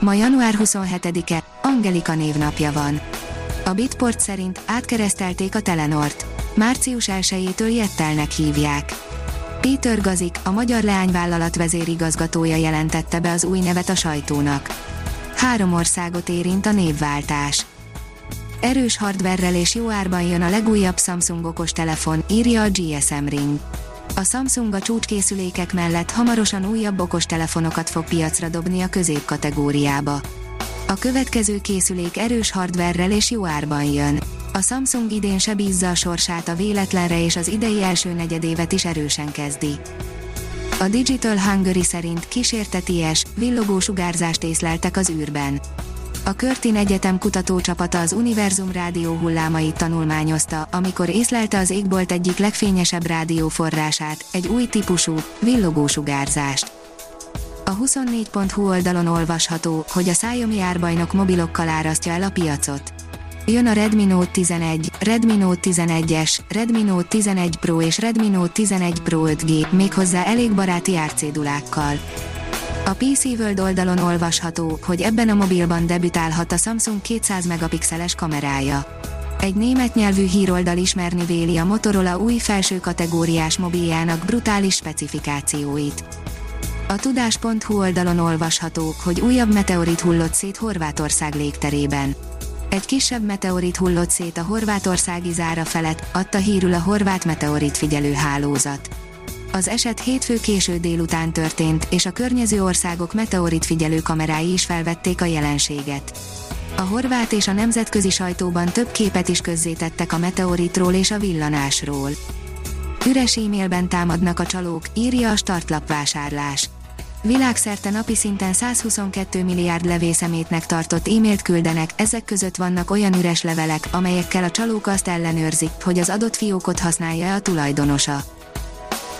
Ma január 27-e, Angelika névnapja van. A Bitport szerint átkeresztelték a Telenort. Március 1-től Jettelnek hívják. Péter Gazik, a magyar leányvállalat vezérigazgatója jelentette be az új nevet a sajtónak. Három országot érint a névváltás. Erős hardverrel és jó árban jön a legújabb Samsung okos telefon, írja a GSM Ring. A Samsung a csúcskészülékek mellett hamarosan újabb okostelefonokat fog piacra dobni a középkategóriába. A következő készülék erős hardverrel és jó árban jön. A Samsung idén se bízza a sorsát a véletlenre és az idei első negyedévet is erősen kezdi. A Digital Hungary szerint kísérteties, villogó sugárzást észleltek az űrben. A Körtin Egyetem kutatócsapata az Univerzum rádió hullámait tanulmányozta, amikor észlelte az égbolt egyik legfényesebb rádióforrását, egy új típusú, villogó sugárzást. A 24.hu oldalon olvasható, hogy a Xiaomi árbajnok mobilokkal árasztja el a piacot. Jön a Redmi Note 11, Redmi Note 11-es, Redmi Note 11 Pro és Redmi Note 11 Pro 5G, méghozzá elég baráti árcédulákkal. A PC World oldalon olvasható, hogy ebben a mobilban debütálhat a Samsung 200 megapixeles kamerája. Egy német nyelvű híroldal ismerni véli a Motorola új felső kategóriás mobiljának brutális specifikációit. A tudás.hu oldalon olvasható, hogy újabb meteorit hullott szét Horvátország légterében. Egy kisebb meteorit hullott szét a horvátországi zára felett, adta hírül a horvát meteorit figyelő hálózat. Az eset hétfő késő délután történt, és a környező országok meteorit figyelő kamerái is felvették a jelenséget. A horvát és a nemzetközi sajtóban több képet is közzétettek a meteoritról és a villanásról. Üres e-mailben támadnak a csalók, írja a startlap vásárlás. Világszerte napi szinten 122 milliárd levészemétnek tartott e-mailt küldenek, ezek között vannak olyan üres levelek, amelyekkel a csalók azt ellenőrzik, hogy az adott fiókot használja-e a tulajdonosa.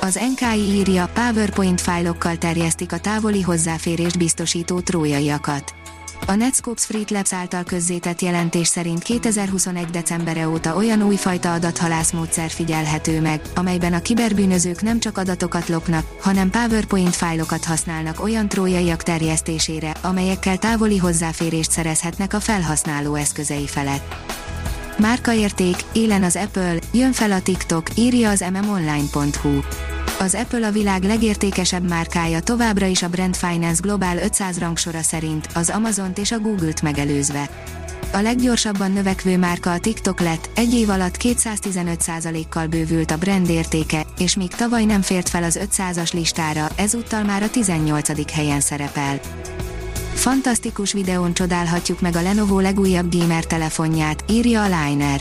Az NKI írja, PowerPoint fájlokkal terjesztik a távoli hozzáférést biztosító trójaiakat. A Netscopes Free Labs által közzétett jelentés szerint 2021. decembere óta olyan újfajta adathalászmódszer figyelhető meg, amelyben a kiberbűnözők nem csak adatokat lopnak, hanem PowerPoint fájlokat használnak olyan trójaiak terjesztésére, amelyekkel távoli hozzáférést szerezhetnek a felhasználó eszközei felett. Márkaérték, élen az Apple, jön fel a TikTok, írja az mmonline.hu. Az Apple a világ legértékesebb márkája továbbra is a Brand Finance Global 500 rangsora szerint, az Amazont és a Google-t megelőzve. A leggyorsabban növekvő márka a TikTok lett, egy év alatt 215%-kal bővült a brand értéke, és míg tavaly nem fért fel az 500-as listára, ezúttal már a 18. helyen szerepel. Fantasztikus videón csodálhatjuk meg a Lenovo legújabb gamer telefonját, írja a Liner.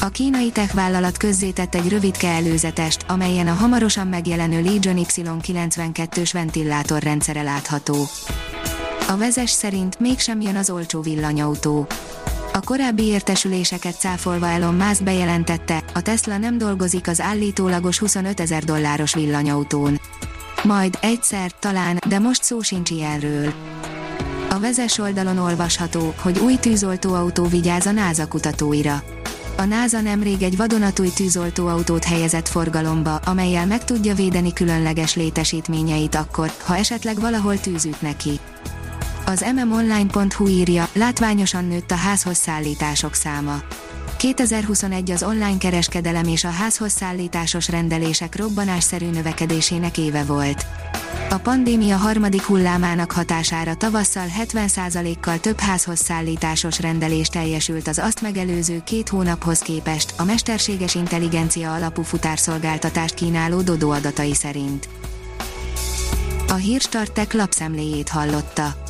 A kínai tech vállalat közzétett egy rövidke előzetest, amelyen a hamarosan megjelenő Legion Y92-ös ventilátorrendszere látható. A vezes szerint mégsem jön az olcsó villanyautó. A korábbi értesüléseket cáfolva Elon Musk bejelentette, a Tesla nem dolgozik az állítólagos 25 ezer dolláros villanyautón. Majd, egyszer, talán, de most szó sincs ilyenről. A vezes oldalon olvasható, hogy új tűzoltóautó vigyáz a NASA kutatóira a NASA nemrég egy vadonatúj tűzoltóautót helyezett forgalomba, amelyel meg tudja védeni különleges létesítményeit akkor, ha esetleg valahol tűz üt neki. Az mmonline.hu írja, látványosan nőtt a házhoz szállítások száma. 2021 az online kereskedelem és a házhoz szállításos rendelések robbanásszerű növekedésének éve volt. A pandémia harmadik hullámának hatására tavasszal 70%-kal több házhoz szállításos rendelés teljesült az azt megelőző két hónaphoz képest, a mesterséges intelligencia alapú futárszolgáltatást kínáló Dodo adatai szerint. A hírstartek lapszemléjét hallotta.